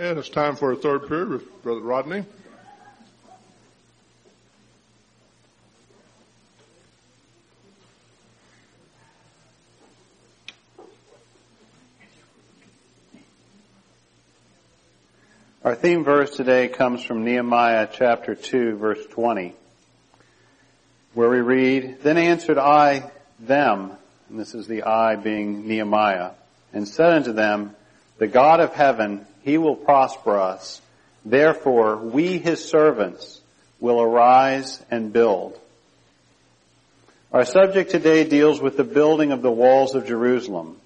And it's time for a third period with Brother Rodney. Our theme verse today comes from Nehemiah chapter 2 verse 20, where we read, Then answered I them, and this is the I being Nehemiah, and said unto them, The God of heaven, he will prosper us. Therefore, we his servants will arise and build. Our subject today deals with the building of the walls of Jerusalem.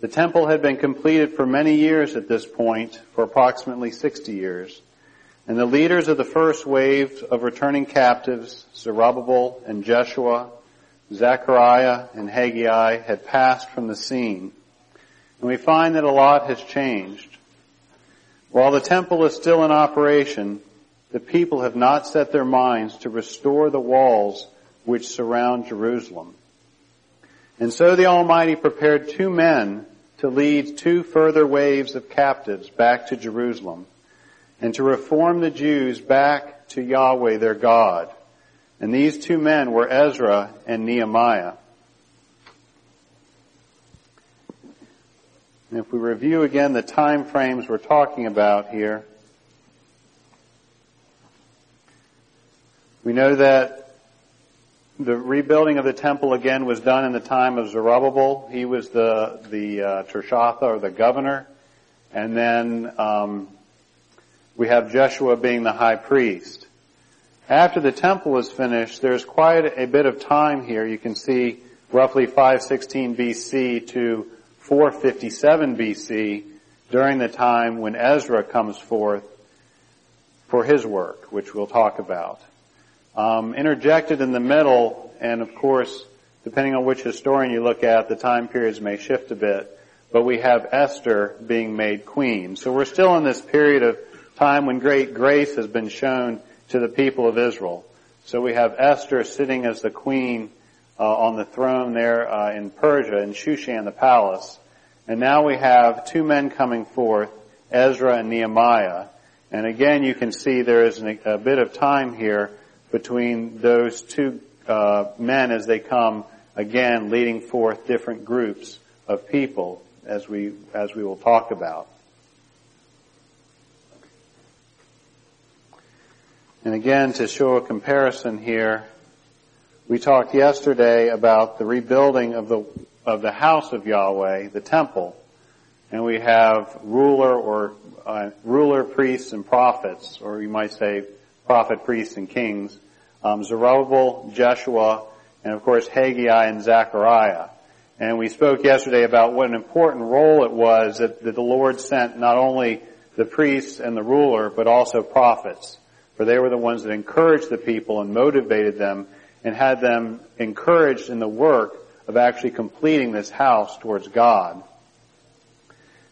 The temple had been completed for many years at this point, for approximately 60 years. And the leaders of the first wave of returning captives, Zerubbabel and Jeshua, Zechariah and Haggai, had passed from the scene. And we find that a lot has changed. While the temple is still in operation, the people have not set their minds to restore the walls which surround Jerusalem. And so the Almighty prepared two men to lead two further waves of captives back to Jerusalem and to reform the Jews back to Yahweh their God. And these two men were Ezra and Nehemiah. And if we review again the time frames we're talking about here, we know that the rebuilding of the temple again was done in the time of Zerubbabel. He was the the uh, Tirshatha or the governor, and then um, we have Jeshua being the high priest. After the temple is finished, there's quite a bit of time here. You can see roughly 516 BC to 457 BC during the time when Ezra comes forth for his work, which we'll talk about. Um, interjected in the middle, and of course, depending on which historian you look at, the time periods may shift a bit, but we have Esther being made queen. So we're still in this period of time when great grace has been shown to the people of Israel. So we have Esther sitting as the queen on the throne there uh, in Persia, in Shushan, the palace. And now we have two men coming forth, Ezra and Nehemiah. And again, you can see there is an, a bit of time here between those two uh, men as they come again leading forth different groups of people as we as we will talk about. And again to show a comparison here, we talked yesterday about the rebuilding of the of the house of Yahweh, the temple, and we have ruler or uh, ruler priests and prophets, or you might say prophet, priests, and kings, um, Zerubbabel, Jeshua, and of course Haggai and Zechariah. And we spoke yesterday about what an important role it was that, that the Lord sent not only the priests and the ruler, but also prophets. For they were the ones that encouraged the people and motivated them and had them encouraged in the work of actually completing this house towards God.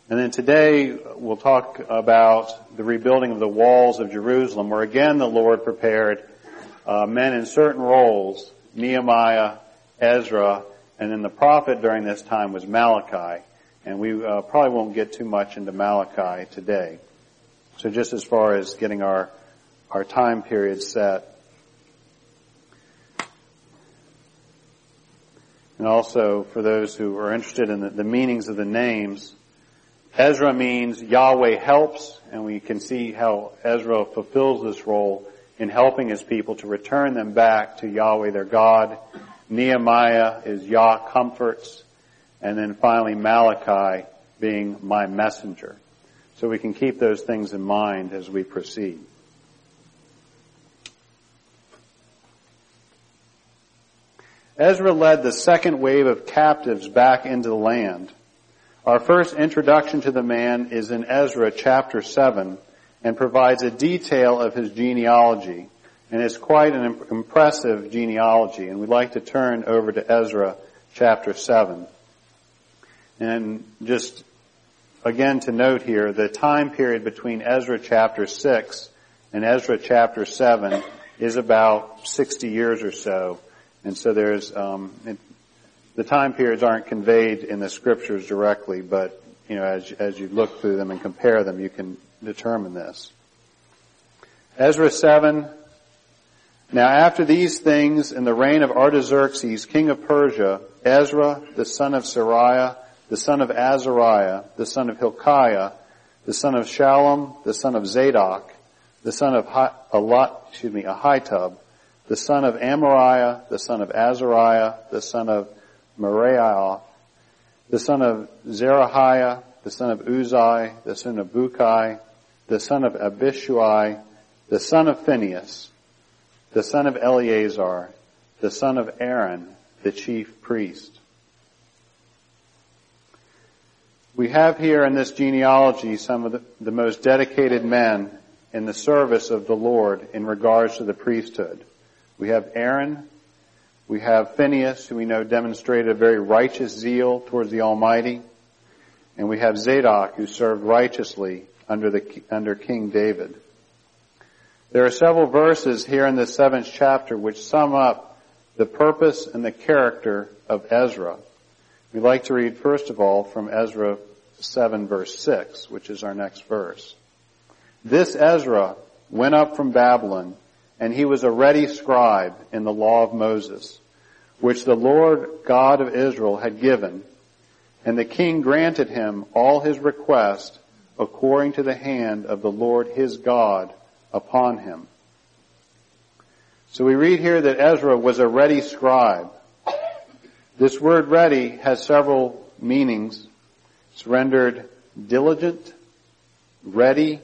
And then today we'll talk about the rebuilding of the walls of Jerusalem where again the Lord prepared uh, men in certain roles, Nehemiah, Ezra, and then the prophet during this time was Malachi. And we uh, probably won't get too much into Malachi today. So just as far as getting our, our time period set. And also for those who are interested in the, the meanings of the names, Ezra means Yahweh helps, and we can see how Ezra fulfills this role in helping his people to return them back to Yahweh their God. Nehemiah is Yah comforts. And then finally Malachi being my messenger. So we can keep those things in mind as we proceed. Ezra led the second wave of captives back into the land. Our first introduction to the man is in Ezra chapter 7 and provides a detail of his genealogy. And it's quite an impressive genealogy. And we'd like to turn over to Ezra chapter 7. And just again to note here, the time period between Ezra chapter 6 and Ezra chapter 7 is about 60 years or so. And so there's, um, it, the time periods aren't conveyed in the scriptures directly, but, you know, as, as you look through them and compare them, you can determine this. Ezra 7. Now after these things, in the reign of Artaxerxes, king of Persia, Ezra, the son of Seraiah, the son of Azariah, the son of Hilkiah, the son of Shallum, the son of Zadok, the son of Alat, excuse me, Ahitub, the son of Amariah, the son of Azariah, the son of Meraioth, the son of Zerahiah, the son of Uzai, the son of Bukai, the son of Abishua, the son of Phinehas, the son of Eleazar, the son of Aaron, the chief priest. We have here in this genealogy some of the, the, most dedicated men in the service of the Lord in regards to the priesthood. We have Aaron, we have Phineas, who we know demonstrated a very righteous zeal towards the Almighty, and we have Zadok, who served righteously under the under King David. There are several verses here in the seventh chapter which sum up the purpose and the character of Ezra. We'd like to read first of all from Ezra 7 verse 6, which is our next verse. This Ezra went up from Babylon, and he was a ready scribe in the law of Moses, which the Lord God of Israel had given, and the king granted him all his request according to the hand of the Lord his God upon him. So we read here that Ezra was a ready scribe. This word ready has several meanings. It's rendered diligent, ready,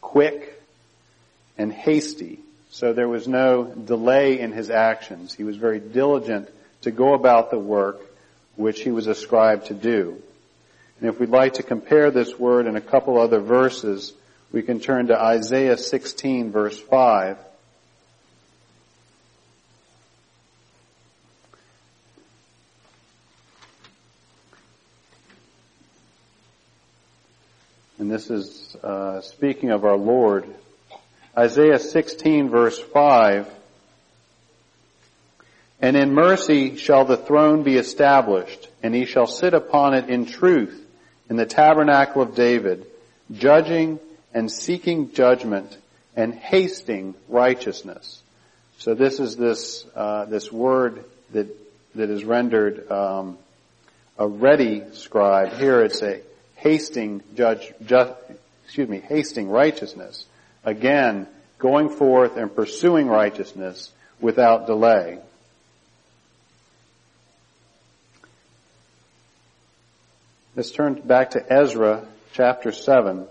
quick, and hasty. So there was no delay in his actions. He was very diligent to go about the work which he was ascribed to do. And if we'd like to compare this word in a couple other verses, we can turn to Isaiah 16 verse 5. And this is uh, speaking of our Lord. Isaiah 16 verse 5. And in mercy shall the throne be established, and he shall sit upon it in truth in the tabernacle of David, judging and seeking judgment and hasting righteousness. So this is this uh, this word that that is rendered um, a ready scribe. Here it's a hasting judge, just, excuse me, hasting righteousness. Again, going forth and pursuing righteousness without delay. Let's turn back to Ezra chapter 7.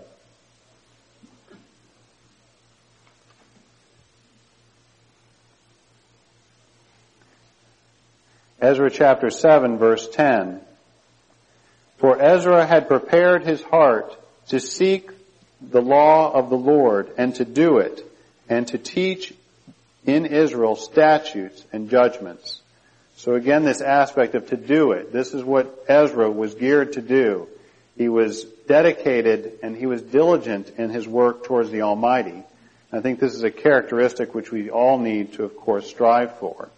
Ezra chapter 7 verse 10. For Ezra had prepared his heart to seek the law of the Lord and to do it and to teach in Israel statutes and judgments. So again, this aspect of to do it. This is what Ezra was geared to do. He was dedicated and he was diligent in his work towards the Almighty. I think this is a characteristic which we all need to, of course, strive for.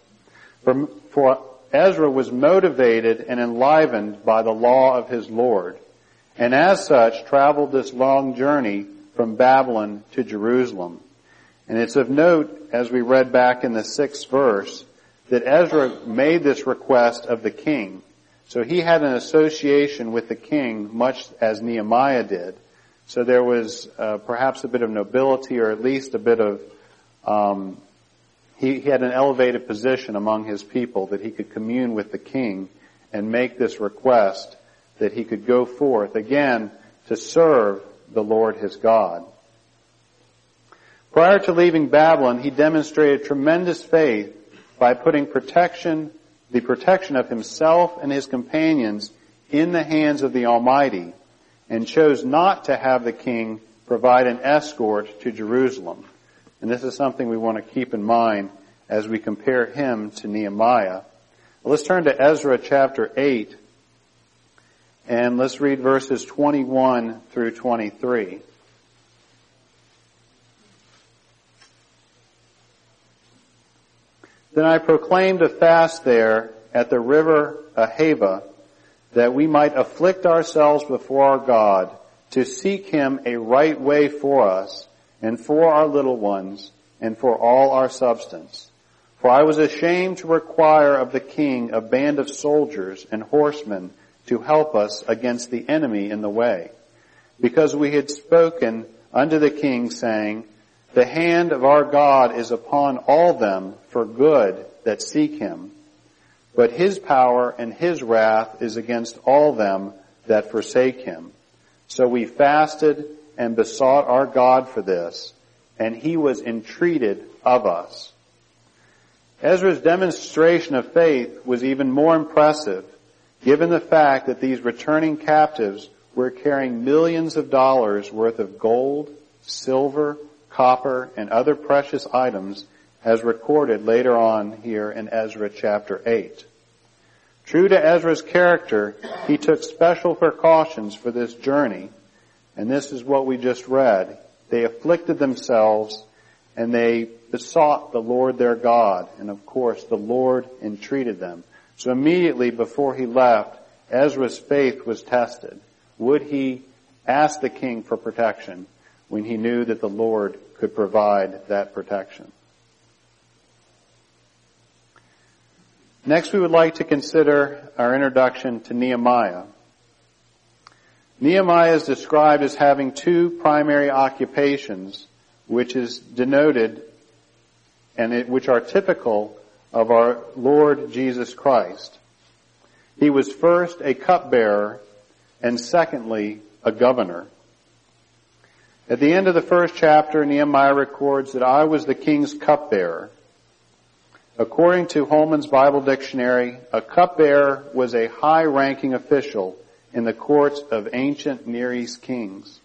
For, for Ezra was motivated and enlivened by the law of his Lord, and as such traveled this long journey from Babylon to Jerusalem. And it's of note, as we read back in the sixth verse, that Ezra made this request of the king. So he had an association with the king, much as Nehemiah did. So there was uh, perhaps a bit of nobility, or at least a bit of um, he, he had an elevated position among his people that he could commune with the king and make this request that he could go forth again to serve the Lord his God. Prior to leaving Babylon, he demonstrated tremendous faith by putting protection, the protection of himself and his companions in the hands of the Almighty and chose not to have the king provide an escort to Jerusalem. And this is something we want to keep in mind as we compare him to Nehemiah. Let's turn to Ezra chapter 8 and let's read verses 21 through 23. Then I proclaimed a fast there at the river Ahava that we might afflict ourselves before our God to seek him a right way for us and for our little ones and for all our substance. For I was ashamed to require of the king a band of soldiers and horsemen to help us against the enemy in the way, because we had spoken unto the king saying, the hand of our God is upon all them for good that seek him. But his power and his wrath is against all them that forsake him. So we fasted and besought our God for this, and he was entreated of us. Ezra's demonstration of faith was even more impressive given the fact that these returning captives were carrying millions of dollars worth of gold, silver, copper, and other precious items as recorded later on here in Ezra chapter 8. True to Ezra's character, he took special precautions for this journey, and this is what we just read. They afflicted themselves and they besought the Lord their God, and of course the Lord entreated them. So immediately before he left, Ezra's faith was tested. Would he ask the king for protection? when he knew that the Lord could provide that protection. Next, we would like to consider our introduction to Nehemiah. Nehemiah is described as having two primary occupations, which is denoted and it, which are typical of our Lord Jesus Christ. He was first a cupbearer and secondly a governor. At the end of the first chapter, Nehemiah records that I was the king's cupbearer. According to Holman's Bible Dictionary, a cupbearer was a high-ranking official in the courts of ancient Near East kings.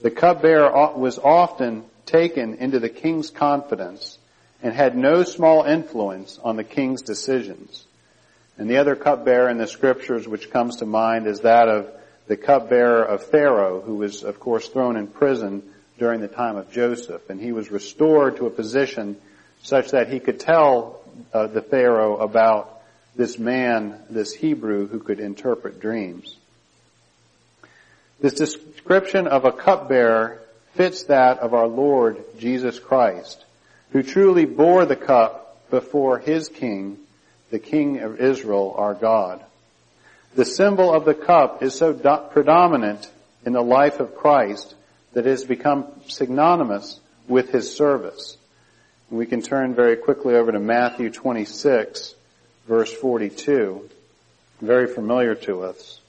The cupbearer was often taken into the king's confidence and had no small influence on the king's decisions. And the other cupbearer in the scriptures which comes to mind is that of the cupbearer of Pharaoh, who was, of course, thrown in prison during the time of Joseph. And he was restored to a position such that he could tell uh, the Pharaoh about this man, this Hebrew, who could interpret dreams. This description of a cupbearer fits that of our Lord Jesus Christ, who truly bore the cup before his king, the King of Israel, our God. The symbol of the cup is so do- predominant in the life of Christ that it has become synonymous with his service. We can turn very quickly over to Matthew 26, verse 42. Very familiar to us.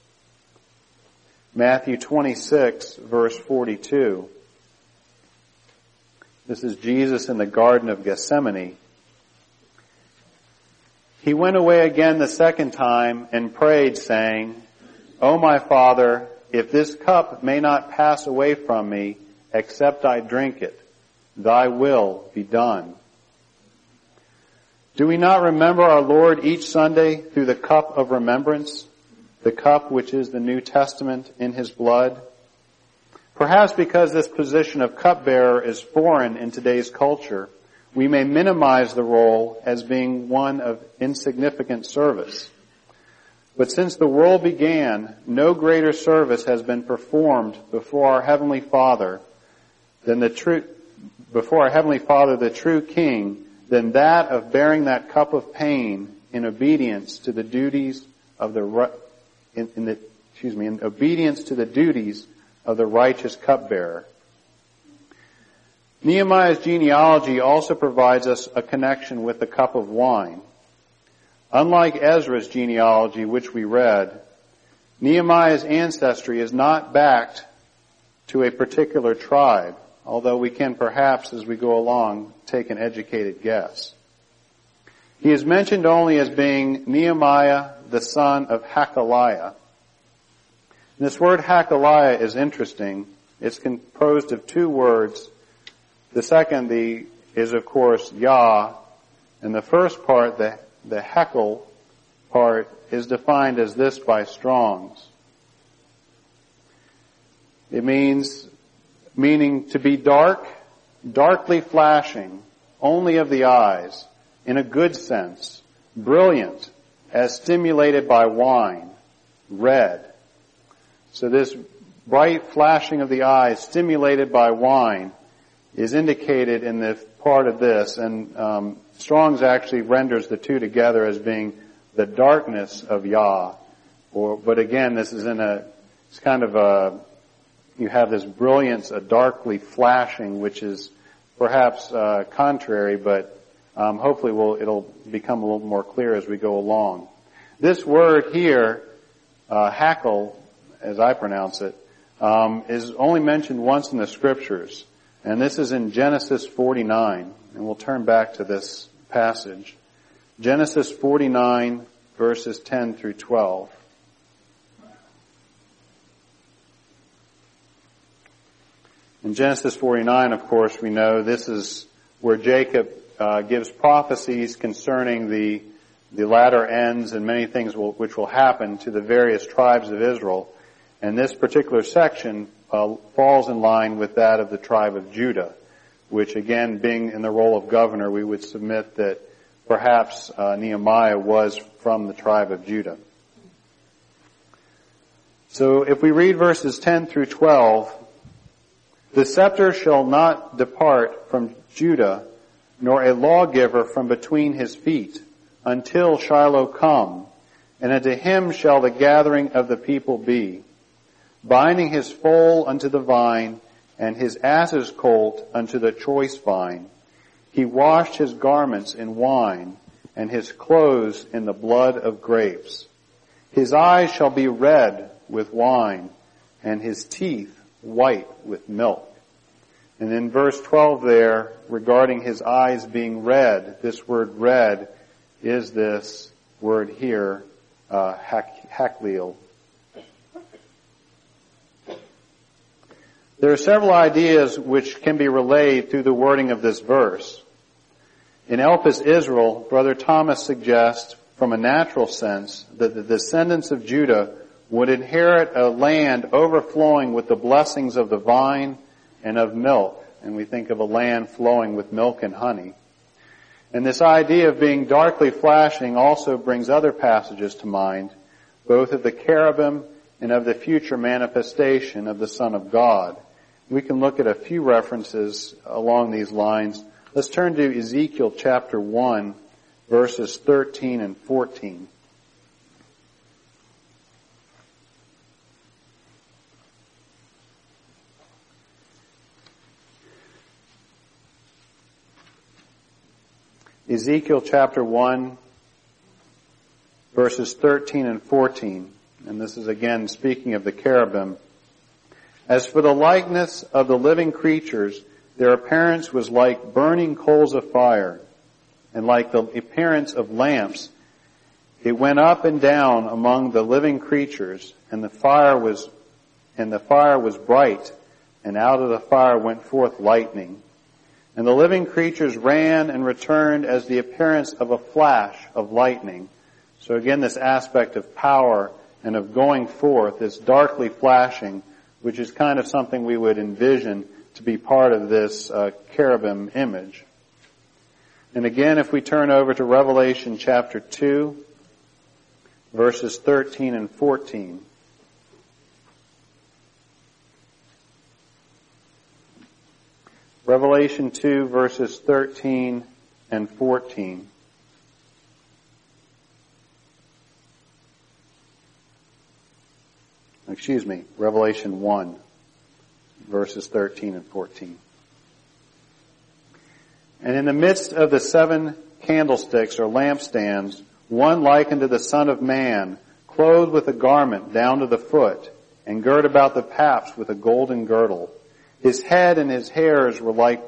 Matthew 26, verse 42. This is Jesus in the Garden of Gethsemane. He went away again the second time and prayed saying, O my Father, if this cup may not pass away from me, except I drink it, thy will be done. Do we not remember our Lord each Sunday through the cup of remembrance, the cup which is the New Testament in his blood? Perhaps because this position of cupbearer is foreign in today's culture, we may minimize the role as being one of insignificant service. But since the world began, no greater service has been performed before our Heavenly Father than the true, before our Heavenly Father, the true King, than that of bearing that cup of pain in obedience to the duties of the, in, in the, excuse me, in obedience to the duties of the righteous cupbearer. Nehemiah's genealogy also provides us a connection with the cup of wine. Unlike Ezra's genealogy, which we read, Nehemiah's ancestry is not backed to a particular tribe, although we can perhaps, as we go along, take an educated guess. He is mentioned only as being Nehemiah, the son of Hachaliah. This word Hachaliah is interesting. It's composed of two words. The second, the, is of course Yah, and the first part, the the hekel part is defined as this by Strong's. It means, meaning to be dark, darkly flashing, only of the eyes, in a good sense, brilliant, as stimulated by wine, red. So this bright flashing of the eyes stimulated by wine is indicated in the part of this, and um, Strong's actually renders the two together as being the darkness of Yah. Or, but again, this is in a, it's kind of a, you have this brilliance, a darkly flashing, which is perhaps uh, contrary, but um, hopefully will it'll become a little more clear as we go along. This word here, uh, hackle, as I pronounce it, um, is only mentioned once in the scriptures, and this is in Genesis 49, and we'll turn back to this passage. Genesis 49, verses 10 through 12. In Genesis 49, of course, we know this is where Jacob uh, gives prophecies concerning the the latter ends and many things will, which will happen to the various tribes of Israel. And this particular section uh, falls in line with that of the tribe of Judah, which again, being in the role of governor, we would submit that perhaps uh, Nehemiah was from the tribe of Judah. So if we read verses 10 through 12, the scepter shall not depart from Judah, nor a lawgiver from between his feet, until Shiloh come, and unto him shall the gathering of the people be, binding his foal unto the vine, and his ass's colt unto the choice vine. He washed his garments in wine, and his clothes in the blood of grapes. His eyes shall be red with wine, and his teeth white with milk. And in verse 12 there, regarding his eyes being red, this word red is this word here, uh, haklil. There are several ideas which can be relayed through the wording of this verse. In Elpis Israel, Brother Thomas suggests, from a natural sense, that the descendants of Judah would inherit a land overflowing with the blessings of the vine and of milk. And we think of a land flowing with milk and honey. And this idea of being darkly flashing also brings other passages to mind, both of the cherubim and of the future manifestation of the Son of God. We can look at a few references along these lines. Let's turn to Ezekiel chapter 1, verses 13 and 14. Ezekiel chapter 1, verses 13 and 14. And this is again speaking of the cherubim. As for the likeness of the living creatures, their appearance was like burning coals of fire, and like the appearance of lamps. It went up and down among the living creatures, and the fire was, and the fire was bright, and out of the fire went forth lightning. And the living creatures ran and returned as the appearance of a flash of lightning. So again, this aspect of power and of going forth, this darkly flashing, which is kind of something we would envision to be part of this uh, cherubim image. And again, if we turn over to Revelation chapter 2, verses 13 and 14. Revelation 2 verses 13 and 14. Excuse me, Revelation 1 verses 13 and 14. And in the midst of the seven candlesticks or lampstands, one like unto the Son of Man, clothed with a garment down to the foot, and girt about the paps with a golden girdle. His head and his hairs were like,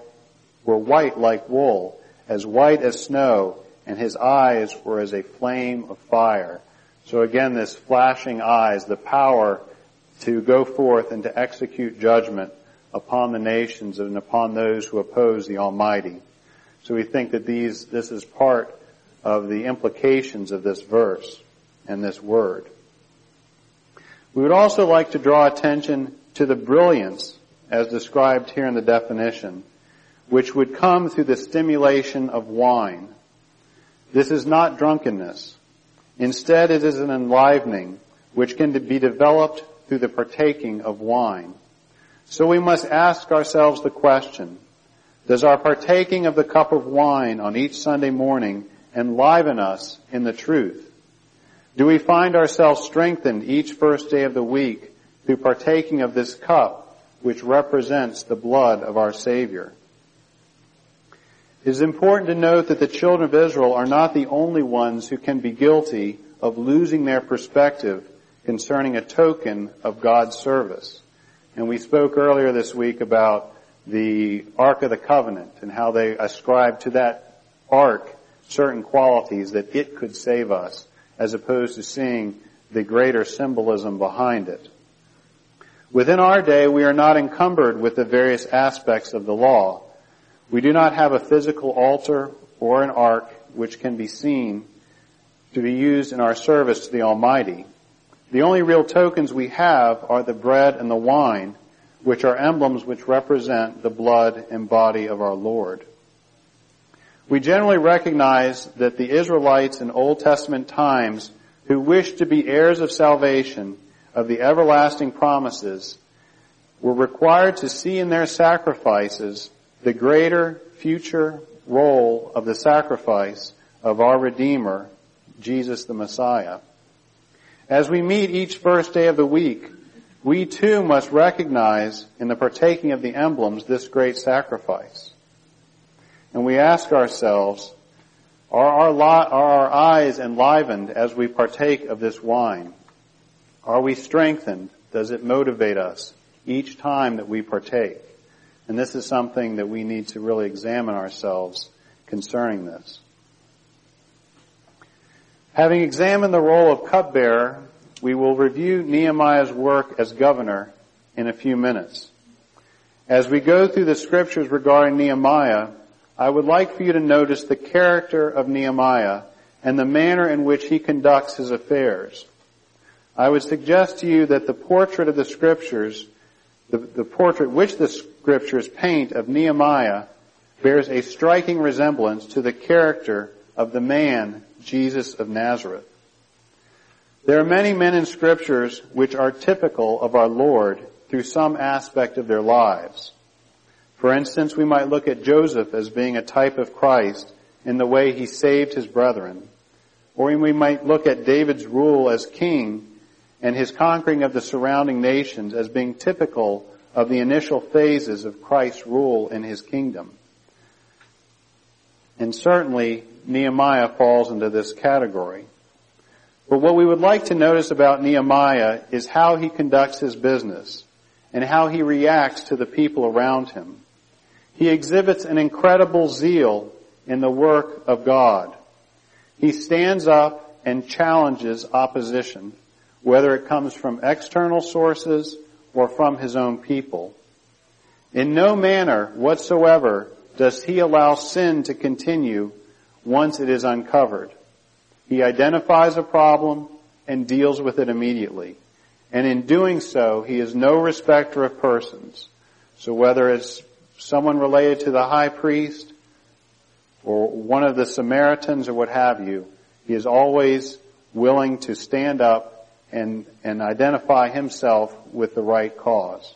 were white like wool, as white as snow, and his eyes were as a flame of fire. So again, this flashing eyes, the power to go forth and to execute judgment upon the nations and upon those who oppose the Almighty. So we think that these, this is part of the implications of this verse and this word. We would also like to draw attention to the brilliance as described here in the definition, which would come through the stimulation of wine. This is not drunkenness. Instead, it is an enlivening which can be developed through the partaking of wine. So we must ask ourselves the question, does our partaking of the cup of wine on each Sunday morning enliven us in the truth? Do we find ourselves strengthened each first day of the week through partaking of this cup which represents the blood of our Savior? It is important to note that the children of Israel are not the only ones who can be guilty of losing their perspective concerning a token of God's service. And we spoke earlier this week about the Ark of the Covenant and how they ascribed to that Ark certain qualities that it could save us as opposed to seeing the greater symbolism behind it. Within our day, we are not encumbered with the various aspects of the law. We do not have a physical altar or an ark which can be seen to be used in our service to the Almighty. The only real tokens we have are the bread and the wine, which are emblems which represent the blood and body of our Lord. We generally recognize that the Israelites in Old Testament times who wished to be heirs of salvation, of the everlasting promises, were required to see in their sacrifices the greater future role of the sacrifice of our Redeemer, Jesus the Messiah. As we meet each first day of the week, we too must recognize in the partaking of the emblems this great sacrifice. And we ask ourselves, are our, li- are our eyes enlivened as we partake of this wine? Are we strengthened? Does it motivate us each time that we partake? And this is something that we need to really examine ourselves concerning this. Having examined the role of cupbearer, we will review Nehemiah's work as governor in a few minutes. As we go through the scriptures regarding Nehemiah, I would like for you to notice the character of Nehemiah and the manner in which he conducts his affairs. I would suggest to you that the portrait of the scriptures, the, the portrait which the scriptures paint of Nehemiah bears a striking resemblance to the character of the man, Jesus of Nazareth. There are many men in scriptures which are typical of our Lord through some aspect of their lives. For instance, we might look at Joseph as being a type of Christ in the way he saved his brethren. Or we might look at David's rule as king and his conquering of the surrounding nations as being typical of the initial phases of Christ's rule in his kingdom. And certainly Nehemiah falls into this category. But what we would like to notice about Nehemiah is how he conducts his business and how he reacts to the people around him. He exhibits an incredible zeal in the work of God. He stands up and challenges opposition, whether it comes from external sources or from his own people. In no manner whatsoever does he allow sin to continue once it is uncovered. He identifies a problem and deals with it immediately. And in doing so, he is no respecter of persons. So whether it's someone related to the high priest or one of the Samaritans or what have you, he is always willing to stand up and, and identify himself with the right cause.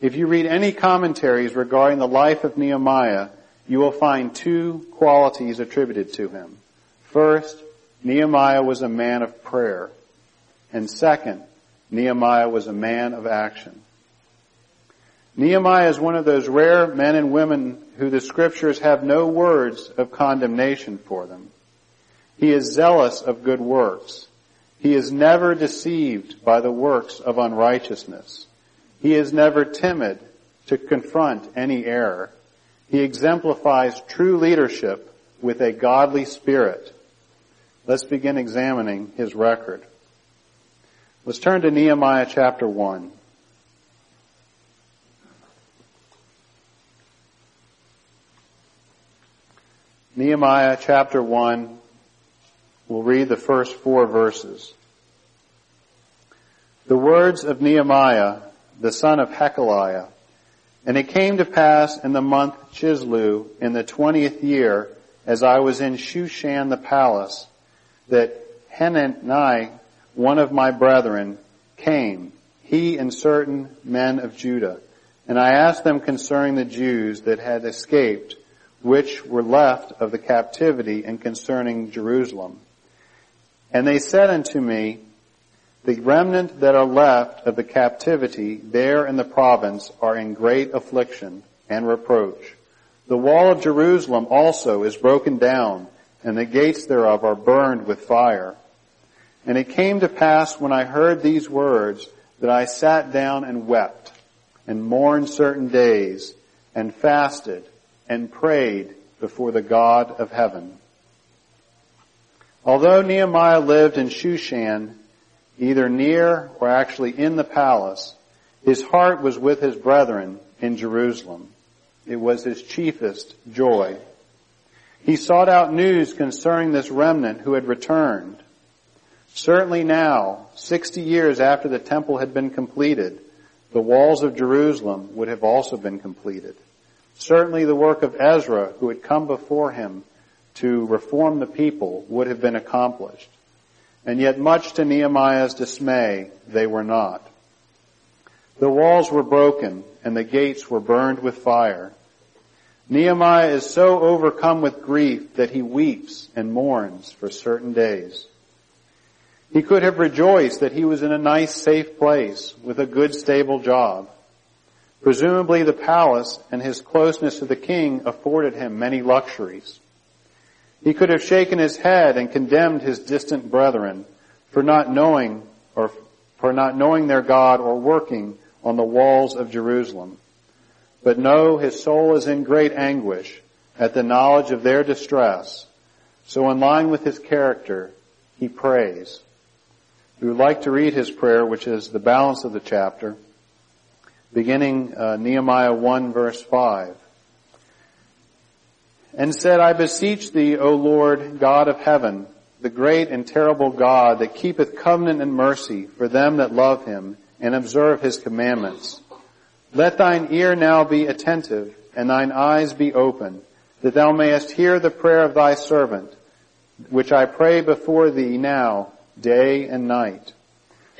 If you read any commentaries regarding the life of Nehemiah, you will find two qualities attributed to him. First, Nehemiah was a man of prayer. And second, Nehemiah was a man of action. Nehemiah is one of those rare men and women who the scriptures have no words of condemnation for them. He is zealous of good works. He is never deceived by the works of unrighteousness. He is never timid to confront any error. He exemplifies true leadership with a godly spirit. Let's begin examining his record. Let's turn to Nehemiah chapter 1. Nehemiah chapter 1, we'll read the first four verses. The words of Nehemiah, the son of Hachaliah, and it came to pass in the month Chisleu, in the twentieth year, as I was in Shushan the palace, that Hanani, one of my brethren, came, he and certain men of Judah, and I asked them concerning the Jews that had escaped, which were left of the captivity, and concerning Jerusalem. And they said unto me, the remnant that are left of the captivity there in the province are in great affliction and reproach. The wall of Jerusalem also is broken down, and the gates thereof are burned with fire. And it came to pass when I heard these words that I sat down and wept, and mourned certain days, and fasted, and prayed before the God of heaven. Although Nehemiah lived in Shushan, either near or actually in the palace, his heart was with his brethren in Jerusalem. It was his chiefest joy. He sought out news concerning this remnant who had returned. Certainly now, 60 years after the temple had been completed, the walls of Jerusalem would have also been completed. Certainly the work of Ezra, who had come before him to reform the people, would have been accomplished. And yet much to Nehemiah's dismay, they were not. The walls were broken and the gates were burned with fire. Nehemiah is so overcome with grief that he weeps and mourns for certain days. He could have rejoiced that he was in a nice safe place with a good stable job. Presumably the palace and his closeness to the king afforded him many luxuries. He could have shaken his head and condemned his distant brethren for not knowing or for not knowing their God or working on the walls of Jerusalem. But no, his soul is in great anguish at the knowledge of their distress. So in line with his character, he prays. We would like to read his prayer, which is the balance of the chapter, beginning uh, Nehemiah 1 verse 5 and said, I beseech thee, O Lord, God of heaven, the great and terrible God that keepeth covenant and mercy for them that love him and observe his commandments. Let thine ear now be attentive and thine eyes be open, that thou mayest hear the prayer of thy servant, which I pray before thee now, day and night.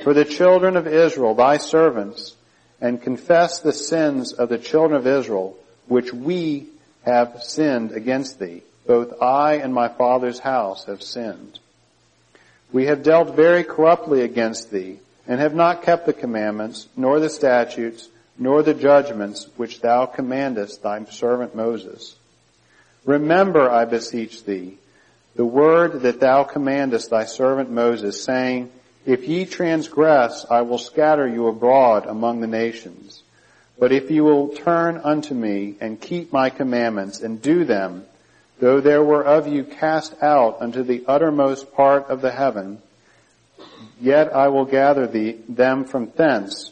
For the children of Israel, thy servants, and confess the sins of the children of Israel, which we have sinned against thee. Both I and my father's house have sinned. We have dealt very corruptly against thee, and have not kept the commandments, nor the statutes, nor the judgments which thou commandest thy servant Moses. Remember, I beseech thee, the word that thou commandest thy servant Moses, saying, If ye transgress, I will scatter you abroad among the nations. But if you will turn unto me and keep my commandments and do them, though there were of you cast out unto the uttermost part of the heaven, yet I will gather thee, them from thence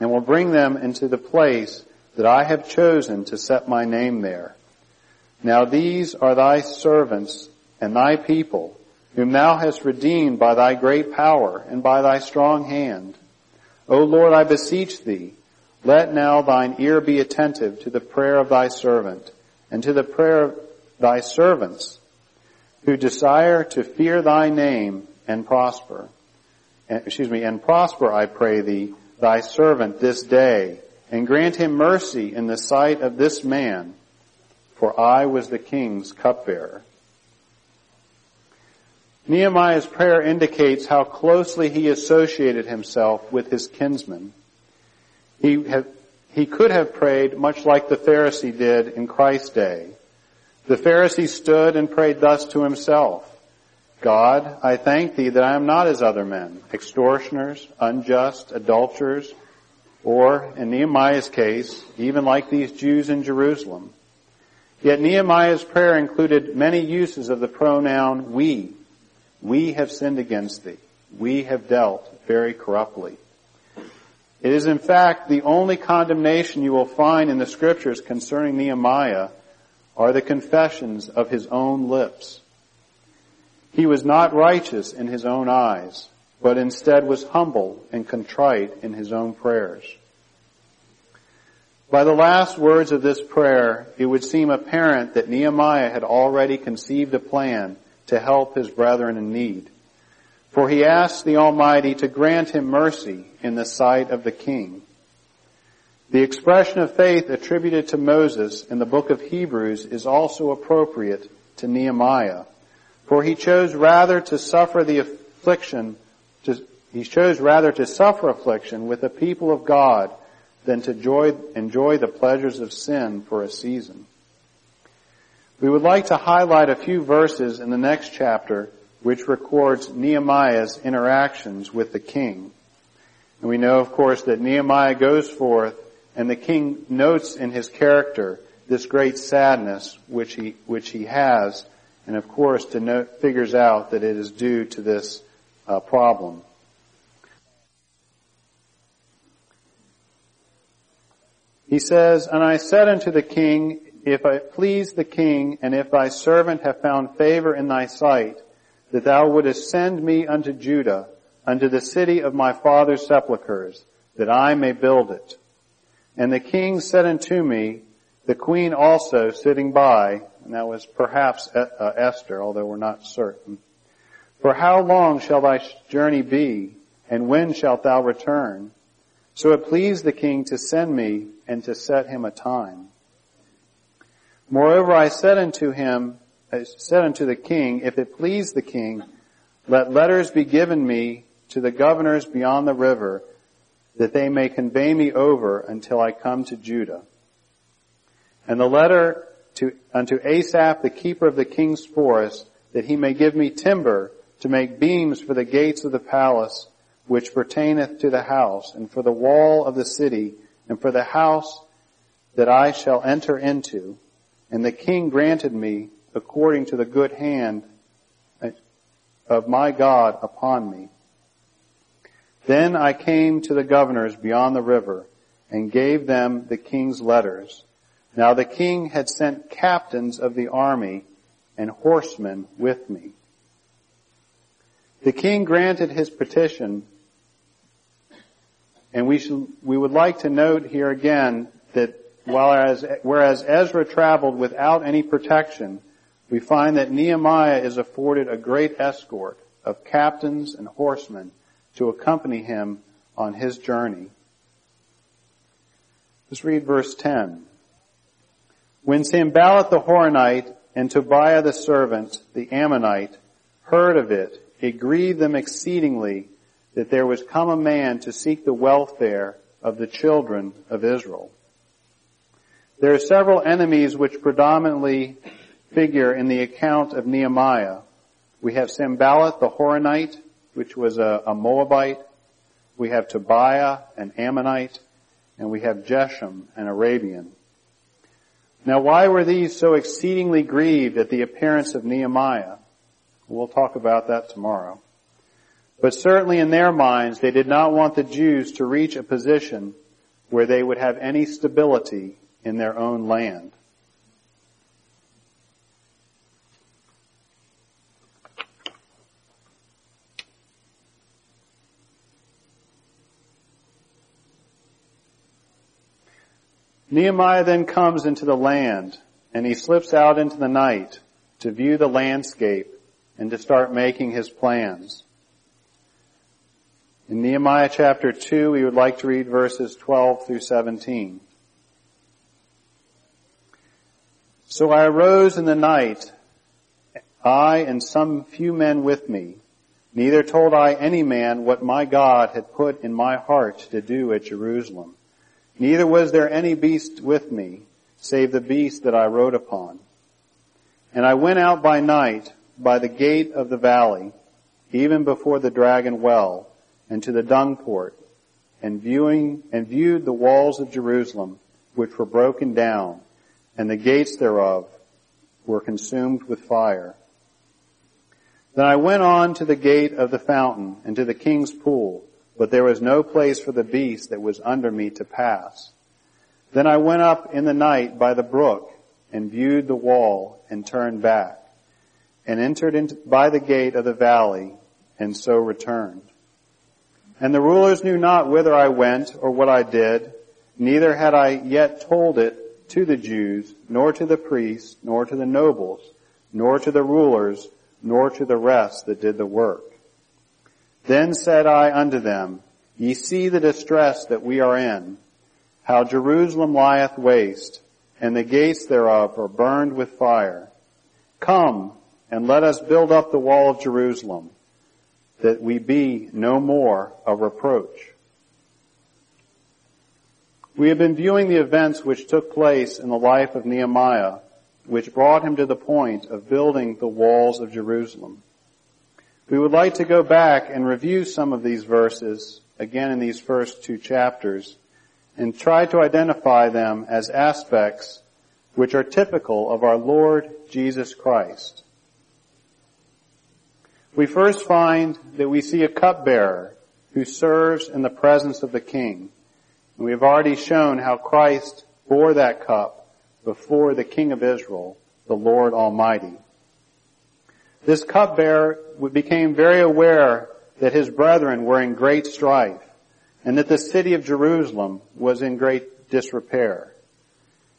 and will bring them into the place that I have chosen to set my name there. Now these are thy servants and thy people, whom thou hast redeemed by thy great power and by thy strong hand. O Lord, I beseech thee, let now thine ear be attentive to the prayer of thy servant and to the prayer of thy servants who desire to fear thy name and prosper. Excuse me, and prosper, I pray thee, thy servant this day, and grant him mercy in the sight of this man, for I was the king's cupbearer. Nehemiah's prayer indicates how closely he associated himself with his kinsmen. He, he could have prayed much like the Pharisee did in Christ's day. The Pharisee stood and prayed thus to himself. God, I thank thee that I am not as other men, extortioners, unjust, adulterers, or, in Nehemiah's case, even like these Jews in Jerusalem. Yet Nehemiah's prayer included many uses of the pronoun we. We have sinned against thee. We have dealt very corruptly. It is in fact the only condemnation you will find in the scriptures concerning Nehemiah are the confessions of his own lips. He was not righteous in his own eyes, but instead was humble and contrite in his own prayers. By the last words of this prayer, it would seem apparent that Nehemiah had already conceived a plan to help his brethren in need. For he asked the Almighty to grant him mercy in the sight of the king. The expression of faith attributed to Moses in the book of Hebrews is also appropriate to Nehemiah, for he chose rather to suffer the affliction, to, he chose rather to suffer affliction with the people of God than to joy, enjoy the pleasures of sin for a season. We would like to highlight a few verses in the next chapter which records Nehemiah's interactions with the king. And we know, of course, that Nehemiah goes forth and the king notes in his character this great sadness which he, which he has, and of course to note, figures out that it is due to this uh, problem. He says, And I said unto the king, If I please the king, and if thy servant have found favor in thy sight, that thou wouldest send me unto Judah, unto the city of my father's sepulchres, that I may build it. And the king said unto me, the queen also sitting by, and that was perhaps uh, Esther, although we're not certain, for how long shall thy journey be, and when shalt thou return? So it pleased the king to send me and to set him a time. Moreover, I said unto him, said unto the king, if it please the king, let letters be given me to the governors beyond the river, that they may convey me over until I come to Judah. And the letter to, unto Asaph, the keeper of the king's forest, that he may give me timber to make beams for the gates of the palace, which pertaineth to the house, and for the wall of the city, and for the house that I shall enter into. And the king granted me according to the good hand of my God upon me. Then I came to the governors beyond the river and gave them the king's letters. Now the king had sent captains of the army and horsemen with me. The king granted his petition and we should, we would like to note here again that whereas, whereas Ezra traveled without any protection, we find that Nehemiah is afforded a great escort of captains and horsemen to accompany him on his journey. Let's read verse 10. When Sanballat the Horonite and Tobiah the servant, the Ammonite, heard of it, it grieved them exceedingly that there was come a man to seek the welfare of the children of Israel. There are several enemies which predominantly figure in the account of Nehemiah. We have Sanballat the Horonite, which was a, a Moabite. We have Tobiah, an Ammonite, and we have Geshem, an Arabian. Now why were these so exceedingly grieved at the appearance of Nehemiah? We'll talk about that tomorrow. But certainly in their minds, they did not want the Jews to reach a position where they would have any stability in their own land. Nehemiah then comes into the land and he slips out into the night to view the landscape and to start making his plans. In Nehemiah chapter 2, we would like to read verses 12 through 17. So I arose in the night, I and some few men with me. Neither told I any man what my God had put in my heart to do at Jerusalem. Neither was there any beast with me, save the beast that I rode upon. And I went out by night by the gate of the valley, even before the dragon well, and to the dung port, and viewing, and viewed the walls of Jerusalem, which were broken down, and the gates thereof were consumed with fire. Then I went on to the gate of the fountain, and to the king's pool, but there was no place for the beast that was under me to pass. Then I went up in the night by the brook and viewed the wall and turned back and entered into, by the gate of the valley and so returned. And the rulers knew not whither I went or what I did, neither had I yet told it to the Jews, nor to the priests, nor to the nobles, nor to the rulers, nor to the rest that did the work. Then said I unto them, Ye see the distress that we are in, how Jerusalem lieth waste, and the gates thereof are burned with fire. Come, and let us build up the wall of Jerusalem, that we be no more a reproach. We have been viewing the events which took place in the life of Nehemiah, which brought him to the point of building the walls of Jerusalem. We would like to go back and review some of these verses again in these first two chapters and try to identify them as aspects which are typical of our Lord Jesus Christ. We first find that we see a cupbearer who serves in the presence of the king. And we have already shown how Christ bore that cup before the King of Israel, the Lord Almighty. This cupbearer became very aware that his brethren were in great strife and that the city of Jerusalem was in great disrepair.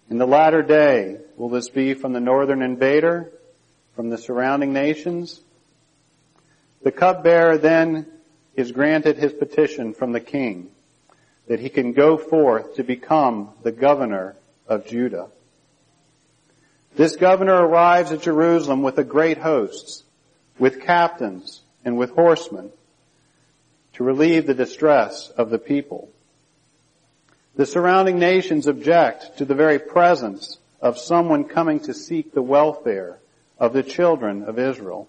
In the latter day, will this be from the northern invader, from the surrounding nations? The cupbearer then is granted his petition from the king that he can go forth to become the governor of Judah. This governor arrives at Jerusalem with a great host, with captains and with horsemen to relieve the distress of the people. The surrounding nations object to the very presence of someone coming to seek the welfare of the children of Israel.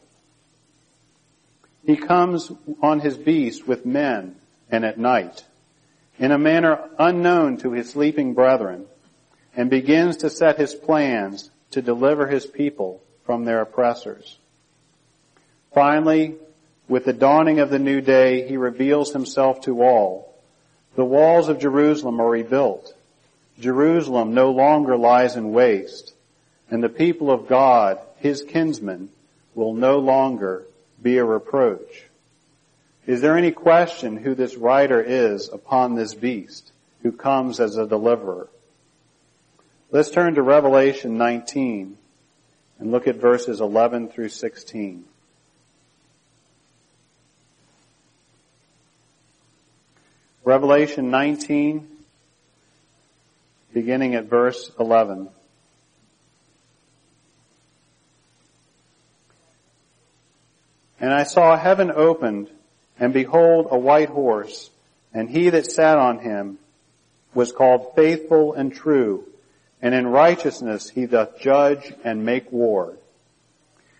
He comes on his beast with men and at night in a manner unknown to his sleeping brethren and begins to set his plans to deliver his people from their oppressors. Finally, with the dawning of the new day, he reveals himself to all. The walls of Jerusalem are rebuilt. Jerusalem no longer lies in waste, and the people of God, his kinsmen, will no longer be a reproach. Is there any question who this rider is upon this beast who comes as a deliverer? Let's turn to Revelation 19 and look at verses 11 through 16. Revelation 19, beginning at verse 11. And I saw heaven opened, and behold a white horse, and he that sat on him was called faithful and true, and in righteousness he doth judge and make war.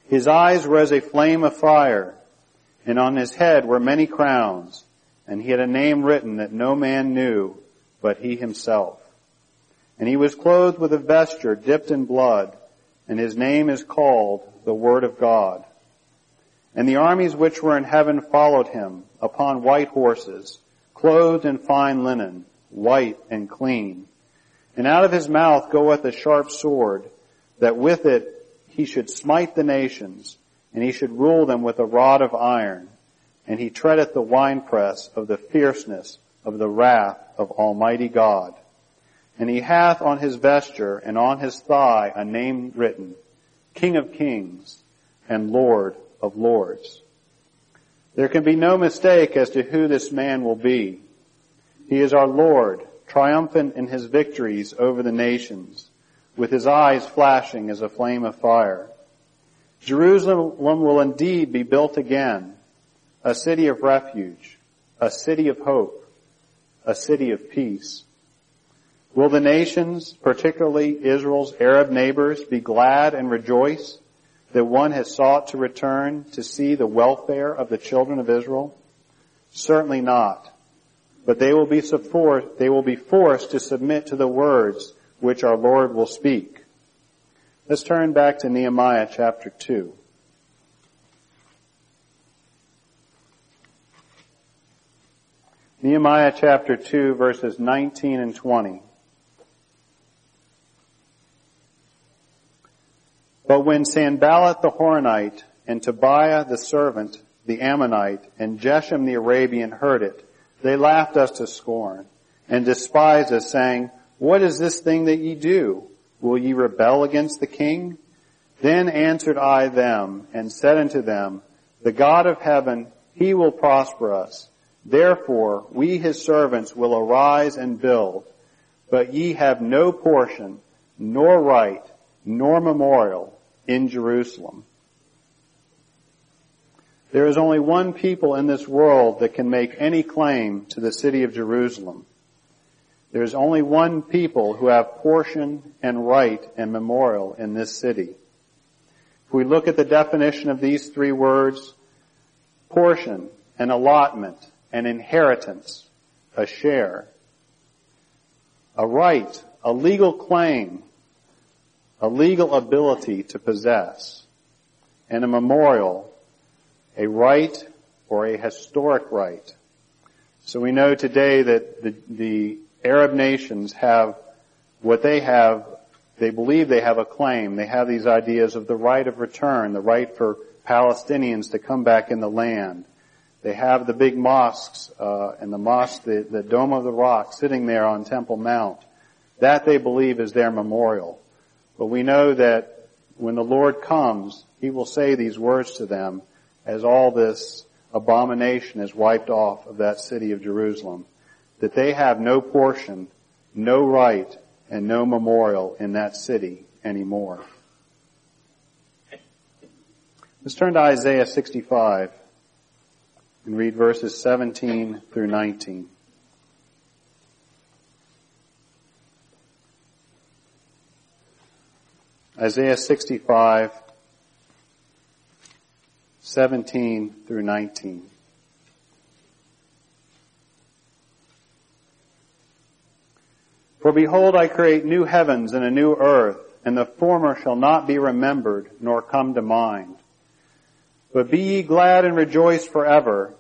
His eyes were as a flame of fire, and on his head were many crowns, and he had a name written that no man knew but he himself. And he was clothed with a vesture dipped in blood, and his name is called the Word of God. And the armies which were in heaven followed him upon white horses, clothed in fine linen, white and clean. And out of his mouth goeth a sharp sword, that with it he should smite the nations, and he should rule them with a rod of iron. And he treadeth the winepress of the fierceness of the wrath of Almighty God. And he hath on his vesture and on his thigh a name written, King of Kings and Lord of Lords. There can be no mistake as to who this man will be. He is our Lord, triumphant in his victories over the nations, with his eyes flashing as a flame of fire. Jerusalem will indeed be built again, a city of refuge, a city of hope, a city of peace. Will the nations, particularly Israel's Arab neighbors, be glad and rejoice that one has sought to return to see the welfare of the children of Israel? Certainly not but they will be support, they will be forced to submit to the words which our Lord will speak. Let's turn back to Nehemiah chapter 2. Nehemiah chapter 2 verses 19 and 20. But when Sanballat the Horonite and Tobiah the servant, the Ammonite, and Geshem the Arabian heard it, they laughed us to scorn and despised us saying, what is this thing that ye do? Will ye rebel against the king? Then answered I them and said unto them, the God of heaven, he will prosper us. Therefore, we his servants will arise and build, but ye have no portion, nor right, nor memorial in Jerusalem. There is only one people in this world that can make any claim to the city of Jerusalem. There is only one people who have portion and right and memorial in this city. If we look at the definition of these three words, portion, an allotment, an inheritance, a share, a right, a legal claim, a legal ability to possess, and a memorial, a right or a historic right. So we know today that the, the Arab nations have what they have, they believe they have a claim. They have these ideas of the right of return, the right for Palestinians to come back in the land. They have the big mosques uh, and the mosque, the, the Dome of the Rock, sitting there on Temple Mount. That they believe is their memorial. But we know that when the Lord comes, He will say these words to them as all this abomination is wiped off of that city of Jerusalem that they have no portion, no right, and no memorial in that city anymore. Let's turn to Isaiah 65 and read verses 17 through 19. Isaiah 65, 17 through 19. For behold, I create new heavens and a new earth, and the former shall not be remembered, nor come to mind. But be ye glad and rejoice forever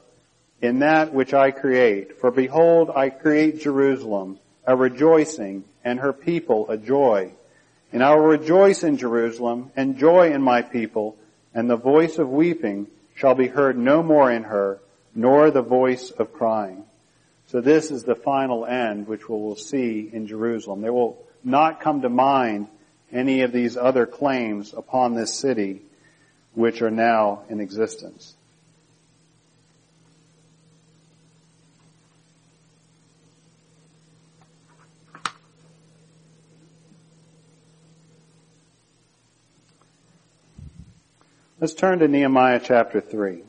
in that which I create. For behold, I create Jerusalem, a rejoicing, and her people a joy. And I will rejoice in Jerusalem, and joy in my people, and the voice of weeping shall be heard no more in her, nor the voice of crying. So this is the final end, which we will see in Jerusalem. There will not come to mind any of these other claims upon this city, which are now in existence. Let's turn to Nehemiah chapter 3.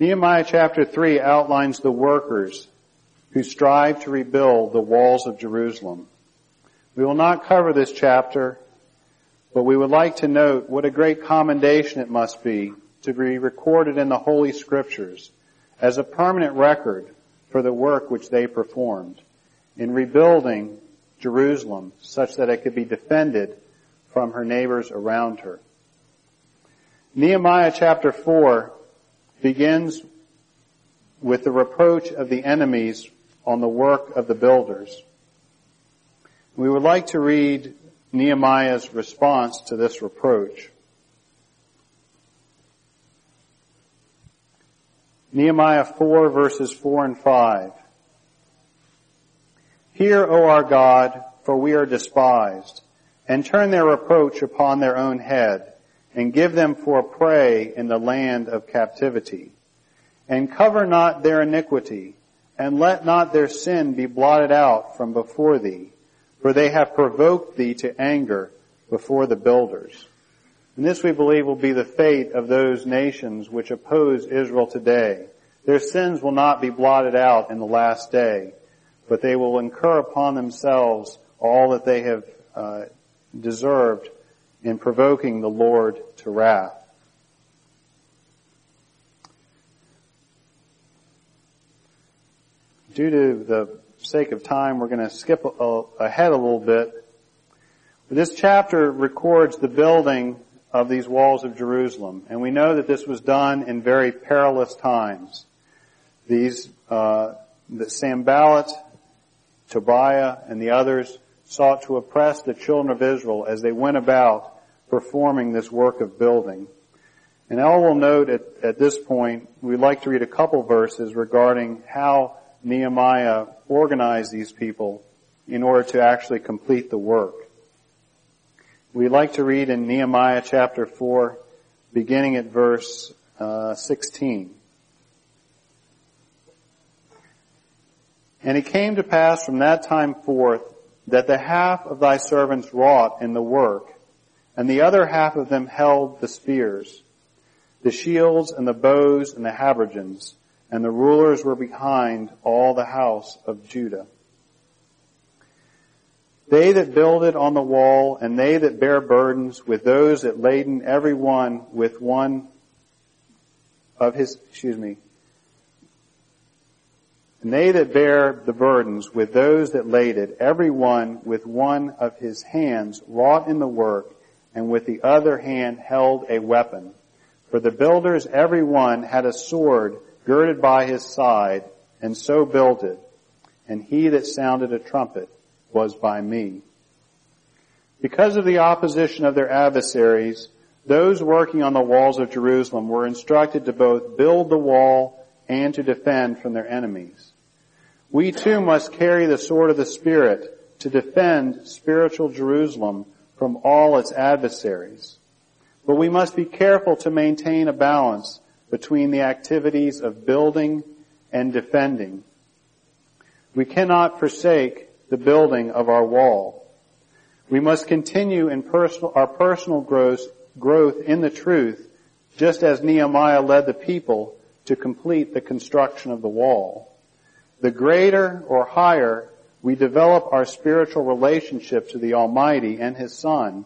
Nehemiah chapter 3 outlines the workers who strive to rebuild the walls of Jerusalem. We will not cover this chapter, but we would like to note what a great commendation it must be to be recorded in the Holy Scriptures as a permanent record for the work which they performed in rebuilding Jerusalem such that it could be defended from her neighbors around her. Nehemiah chapter 4 begins with the reproach of the enemies on the work of the builders. We would like to read Nehemiah's response to this reproach. Nehemiah 4 verses 4 and 5. Hear, O our God, for we are despised, and turn their reproach upon their own head and give them for prey in the land of captivity. And cover not their iniquity, and let not their sin be blotted out from before thee, for they have provoked thee to anger before the builders. And this we believe will be the fate of those nations which oppose Israel today. Their sins will not be blotted out in the last day, but they will incur upon themselves all that they have uh, deserved in provoking the Lord to wrath. Due to the sake of time, we're going to skip ahead a little bit. This chapter records the building of these walls of Jerusalem, and we know that this was done in very perilous times. These, uh, the Sanballat, Tobiah, and the others sought to oppress the children of Israel as they went about performing this work of building. And I will note at, at this point, we'd like to read a couple verses regarding how Nehemiah organized these people in order to actually complete the work. We'd like to read in Nehemiah chapter 4, beginning at verse uh, 16. And it came to pass from that time forth that the half of thy servants wrought in the work, and the other half of them held the spears, the shields and the bows and the habergeons, and the rulers were behind all the house of Judah. They that builded on the wall, and they that bear burdens with those that laden every one with one of his, excuse me, and they that bear the burdens with those that laid it, every one with one of his hands wrought in the work, and with the other hand held a weapon. For the builders every one had a sword girded by his side, and so builded. And he that sounded a trumpet was by me. Because of the opposition of their adversaries, those working on the walls of Jerusalem were instructed to both build the wall and to defend from their enemies. We too must carry the sword of the Spirit to defend spiritual Jerusalem from all its adversaries. But we must be careful to maintain a balance between the activities of building and defending. We cannot forsake the building of our wall. We must continue in personal, our personal growth, growth in the truth, just as Nehemiah led the people to complete the construction of the wall. The greater or higher we develop our spiritual relationship to the Almighty and His Son,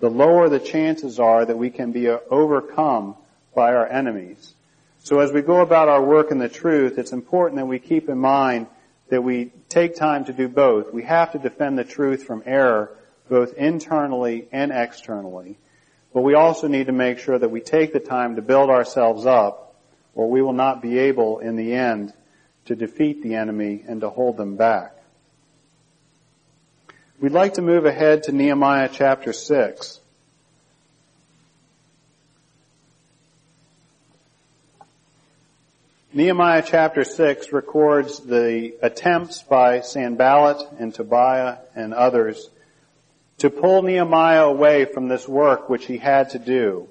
the lower the chances are that we can be uh, overcome by our enemies. So as we go about our work in the truth, it's important that we keep in mind that we take time to do both. We have to defend the truth from error, both internally and externally. But we also need to make sure that we take the time to build ourselves up, or we will not be able, in the end, to defeat the enemy and to hold them back. We'd like to move ahead to Nehemiah chapter 6. Nehemiah chapter 6 records the attempts by Sanballat and Tobiah and others to pull Nehemiah away from this work which he had to do,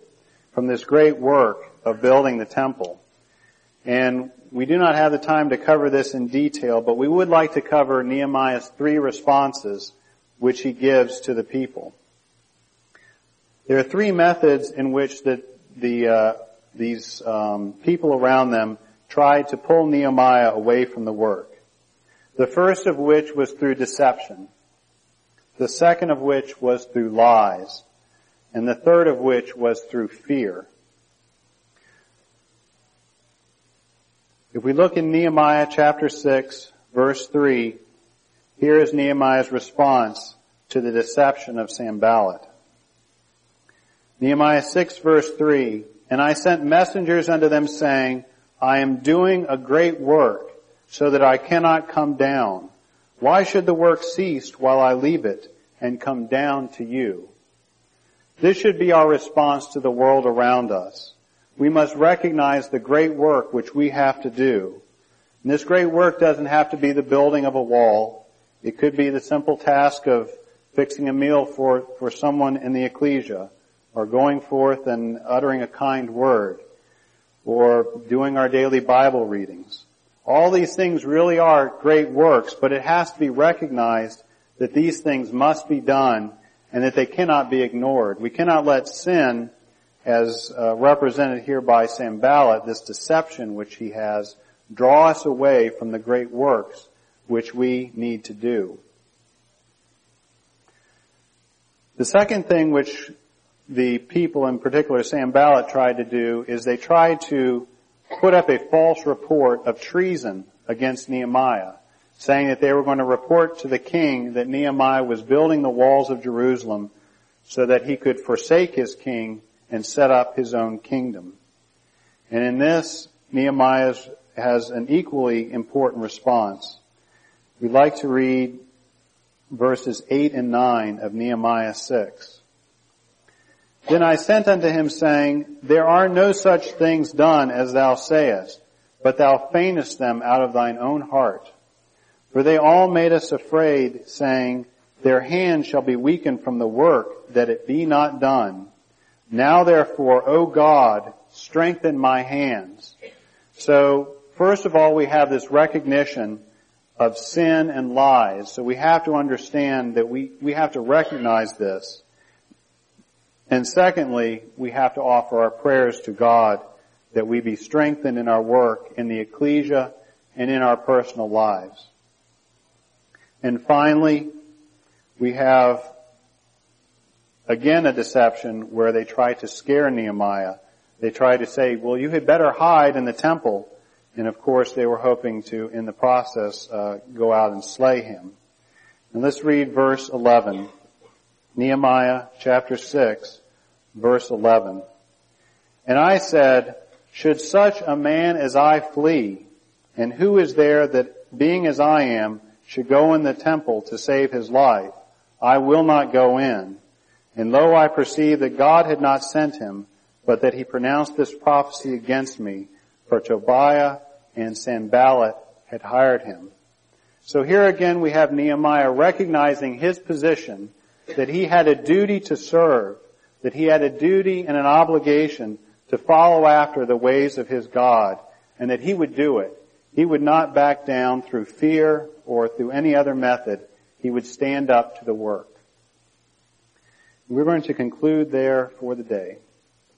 from this great work of building the temple. And we do not have the time to cover this in detail, but we would like to cover Nehemiah's three responses which he gives to the people. There are three methods in which the, the uh, these um, people around them tried to pull Nehemiah away from the work. The first of which was through deception. The second of which was through lies. And the third of which was through fear. If we look in Nehemiah chapter 6, verse 3, here is Nehemiah's response to the deception of Sanballat. Nehemiah 6 verse 3, And I sent messengers unto them saying, I am doing a great work so that I cannot come down. Why should the work cease while I leave it and come down to you? This should be our response to the world around us. We must recognize the great work which we have to do. And this great work doesn't have to be the building of a wall. It could be the simple task of fixing a meal for, for someone in the ecclesia or going forth and uttering a kind word or doing our daily Bible readings. All these things really are great works, but it has to be recognized that these things must be done and that they cannot be ignored. We cannot let sin, as uh, represented here by Sam Sanballat, this deception which he has, draw us away from the great works which we need to do. The second thing which the people, in particular Sanballat, tried to do is they tried to put up a false report of treason against Nehemiah, saying that they were going to report to the king that Nehemiah was building the walls of Jerusalem so that he could forsake his king and set up his own kingdom. And in this, Nehemiah has an equally important response. We'd like to read verses 8 and 9 of Nehemiah 6. Then I sent unto him saying, There are no such things done as thou sayest, but thou feignest them out of thine own heart. For they all made us afraid, saying, Their hand shall be weakened from the work, that it be not done. Now therefore, O God, strengthen my hands. So, first of all, we have this recognition of sin and lies. So we have to understand that we, we have to recognize this. And secondly, we have to offer our prayers to God that we be strengthened in our work in the ecclesia and in our personal lives. And finally, we have again a deception where they try to scare Nehemiah. They try to say, well, you had better hide in the temple. And of course, they were hoping to, in the process, uh, go out and slay him. And let's read verse 11. Nehemiah chapter 6, verse 11. And I said, should such a man as I flee? And who is there that, being as I am, should go in the temple to save his life? I will not go in. And lo, I perceive that God had not sent him, but that he pronounced this prophecy against me, for Tobiah and Sanballat had hired him. So here again we have Nehemiah recognizing his position, that he had a duty to serve, that he had a duty and an obligation to follow after the ways of his God and that he would do it. He would not back down through fear or through any other method. He would stand up to the work. We're going to conclude there for the day.